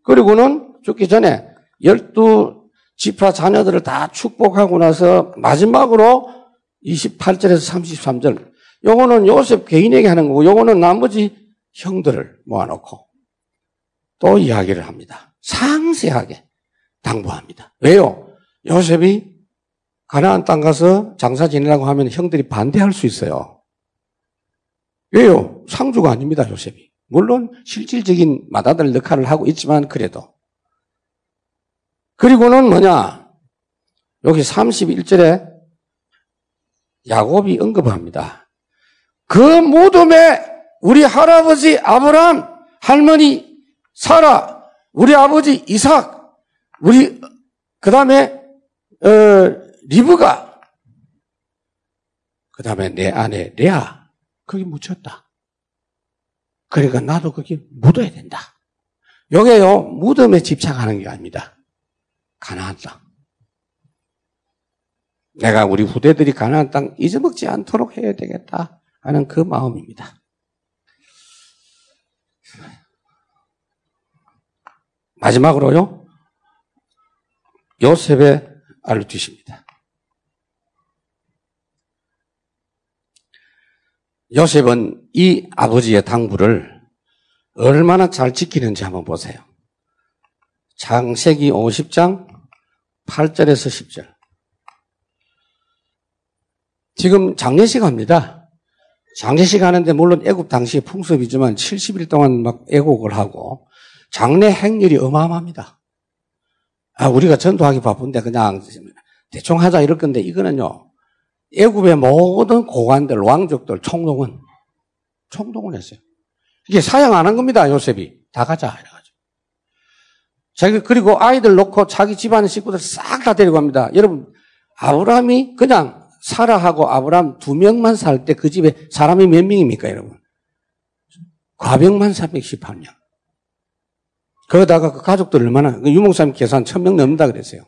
그리고는 죽기 전에 열두 지파 자녀들을 다 축복하고 나서 마지막으로 28절에서 33절. 요거는 요셉 개인에게 하는 거고 요거는 나머지 형들을 모아놓고 또 이야기를 합니다. 상세하게 당부합니다. 왜요? 요셉이 가나안 땅 가서 장사 지내라고 하면 형들이 반대할 수 있어요. 왜요? 상주가 아닙니다, 요셉이. 물론 실질적인 맏아들 역할을 하고 있지만 그래도. 그리고는 뭐냐? 여기 31절에 야곱이 언급합니다. 그 무덤에 우리 할아버지 아브람, 할머니 사라, 우리 아버지 이삭, 우리 그 다음에 어, 리브가, 그 다음에 내 아내 레아 거기 묻혔다. 그러니까 나도 거기 묻어야 된다. 요게요 무덤에 집착하는 게 아닙니다. 가나안 땅. 내가 우리 후대들이 가나안 땅 잊어먹지 않도록 해야 되겠다 하는 그 마음입니다. 마지막으로요. 요셉의 알루티십니다. 요셉은 이 아버지의 당부를 얼마나 잘 지키는지 한번 보세요. 장세기 50장 8절에서 10절. 지금 장례식 합니다. 장례식 하는데 물론 애국 당시 풍습이지만 70일 동안 막 애국을 하고 장례 행렬이 어마어마합니다. 아, 우리가 전도하기 바쁜데 그냥 대충 하자 이럴 건데 이거는요. 애굽의 모든 고관들, 왕족들 총동원 총동원 했어요. 이게 사양 안 한 겁니다. 요셉이 다 가자. 자기 그리고 아이들 놓고 자기 집안 식구들 싹 다 데리고 갑니다. 여러분 아브라함이 그냥 사라하고 아브라함 두 명만 살 때 그 집에 사람이 몇 명입니까, 여러분? 과병만 318명. 그러다가 그 가족들 얼마나, 그 유목사님 계산 천 명 넘는다 그랬어요.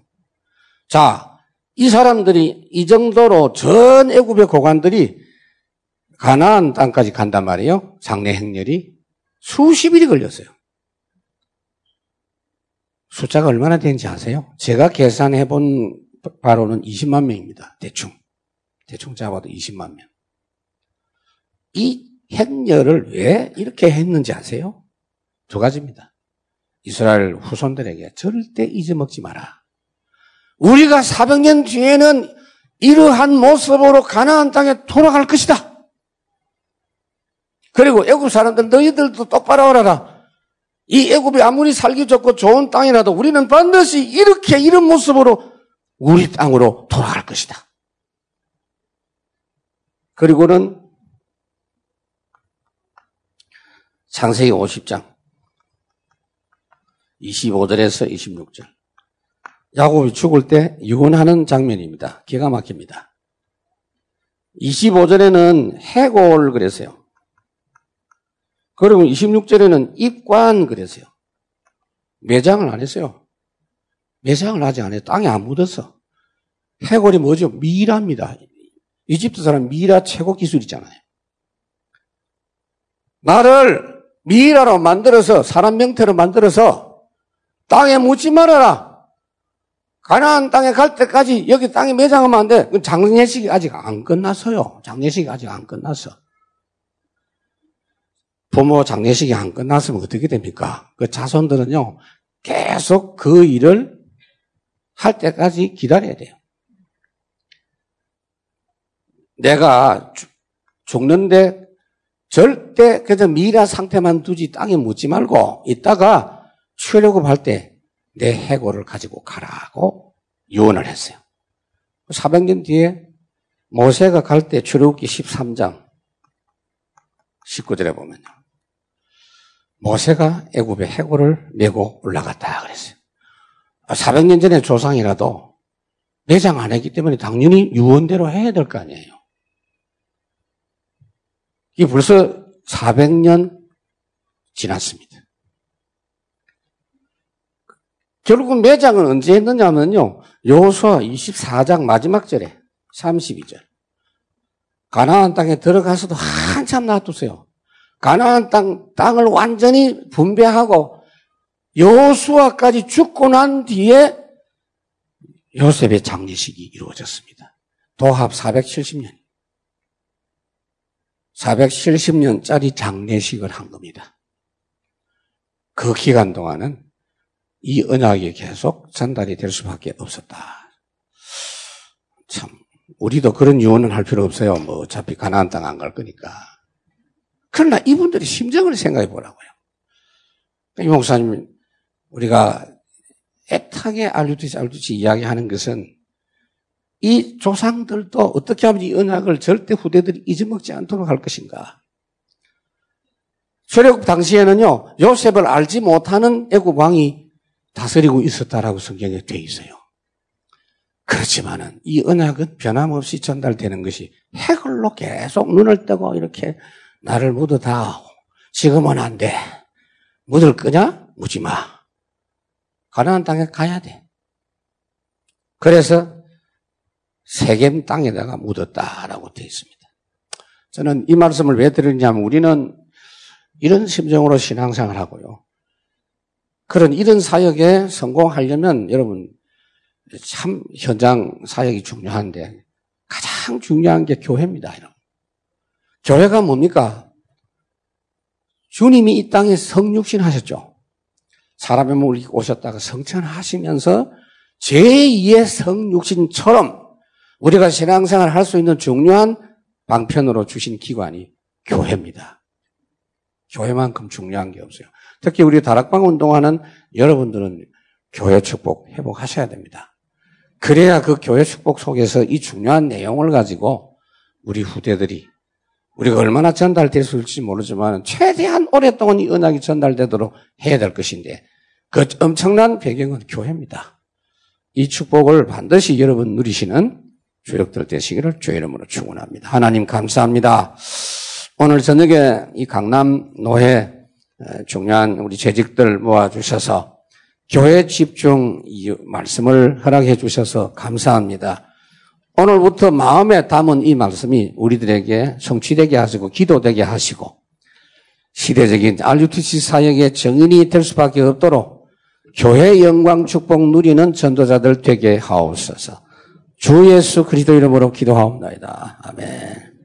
자, 이 사람들이 이 정도로 전 애굽의 고관들이 가나안 땅까지 간단 말이에요. 장례 행렬이 수십 일이 걸렸어요. 숫자가 얼마나 되는지 아세요? 제가 계산해 본 바로는 20만 명입니다. 대충. 대충 잡아도 20만 명. 이 행렬을 왜 이렇게 했는지 아세요? 두 가지입니다. 이스라엘 후손들에게 절대 잊어먹지 마라. 우리가 400년 뒤에는 이러한 모습으로 가나안 땅에 돌아갈 것이다. 그리고 애굽 사람들 너희들도 똑바로 알아라. 이 애굽이 아무리 살기 좋고 좋은 땅이라도 우리는 반드시 이렇게 이런 모습으로 우리 땅으로 돌아갈 것이다. 그리고는 창세기 50장 25절에서 26절 야곱이 죽을 때 유언하는 장면입니다. 기가 막힙니다. 25절에는 해골 그랬어요. 그리고 26절에는 입관 그랬어요. 매장을 안 했어요. 매장을 하지 않아요. 땅에 안 묻었어. 해골이 뭐죠? 미랍니다. 이집트 사람 미라 최고 기술이잖아요. 나를 미라로 만들어서 사람 명태로 만들어서 땅에 묻지 말아라. 가나안 땅에 갈 때까지 여기 땅에 매장하면 안 돼. 장례식이 아직 안 끝났어요. 장례식이 아직 안 끝났어. 부모 장례식이 안 끝났으면 어떻게 됩니까? 그 자손들은요, 계속 그 일을 할 때까지 기다려야 돼요. 내가 죽는데 절대 그저 미라 상태만 두지 땅에 묻지 말고 이따가 출애굽 할 때 내 해고를 가지고 가라고 유언을 했어요. 400년 뒤에 모세가 갈 때 출애굽기 13장 19절에 보면요. 모세가 애굽의 해고를 메고 올라갔다 그랬어요. 400년 전에 조상이라도 매장 안 했기 때문에 당연히 유언대로 해야 될 거 아니에요. 이게 벌써 400년 지났습니다. 결국 매장은 언제 했느냐면요. 요수와 24장 마지막 절에 32절. 가나안 땅에 들어가서도 한참 놔두세요. 가나안 땅, 땅을 완전히 분배하고 여수아까지 죽고 난 뒤에 요셉의 장례식이 이루어졌습니다. 도합 470년. 470년짜리 장례식을 한 겁니다. 그 기간 동안은 이 언약이 계속 전달이 될 수밖에 없었다. 참, 우리도 그런 유언은 할 필요 없어요. 뭐 어차피 가나안 땅 안 갈 거니까. 그러나 이분들이 심정을 생각해 보라고요. 이 목사님, 우리가 애타게 알루듯이 알루듯이 이야기하는 것은 이 조상들도 어떻게 하면 이 언약을 절대 후대들이 잊어먹지 않도록 할 것인가. 출애굽 당시에는요, 요셉을 알지 못하는 애굽 왕이 다스리고 있었다라고 성경에 되어 있어요. 그렇지만은 이 언약은 변함없이 전달되는 것이 해글로 계속 눈을 뜨고 이렇게 나를 묻어다. 지금은 안 돼. 묻을 거냐? 묻지 마. 가나안 땅에 가야 돼. 그래서 세겜 땅에다가 묻었다라고 되어 있습니다. 저는 이 말씀을 왜 드리냐면 우리는 이런 심정으로 신앙생활 하고요. 그런 이런 사역에 성공하려면 여러분 참 현장 사역이 중요한데 가장 중요한 게 교회입니다. 여러분. 교회가 뭡니까? 주님이 이 땅에 성육신 하셨죠. 사람의 몸을 오셨다가 성천하시면서 제2의 성육신처럼 우리가 신앙생활 할 수 있는 중요한 방편으로 주신 기관이 교회입니다. 교회만큼 중요한 게 없어요. 특히 우리 다락방 운동하는 여러분들은 교회 축복 회복하셔야 됩니다. 그래야 그 교회 축복 속에서 이 중요한 내용을 가지고 우리 후대들이 우리가 얼마나 전달될 수 있을지 모르지만 최대한 오랫동안 이 은학이 전달되도록 해야 될 것인데 그 엄청난 배경은 교회입니다. 이 축복을 반드시 여러분 누리시는 주력들 되시기를 주의 이름으로 축원합니다. 하나님 감사합니다. 오늘 저녁에 이 강남 노회 중요한 우리 재직들 모아주셔서 교회 집중 말씀을 허락해 주셔서 감사합니다. 오늘부터 마음에 담은 이 말씀이 우리들에게 성취되게 하시고 기도되게 하시고 시대적인 RUTC 사역의 정인이 될 수밖에 없도록 교회 영광 축복 누리는 전도자들 되게 하옵소서. 주 예수 그리스도 이름으로 기도하옵나이다. 아멘.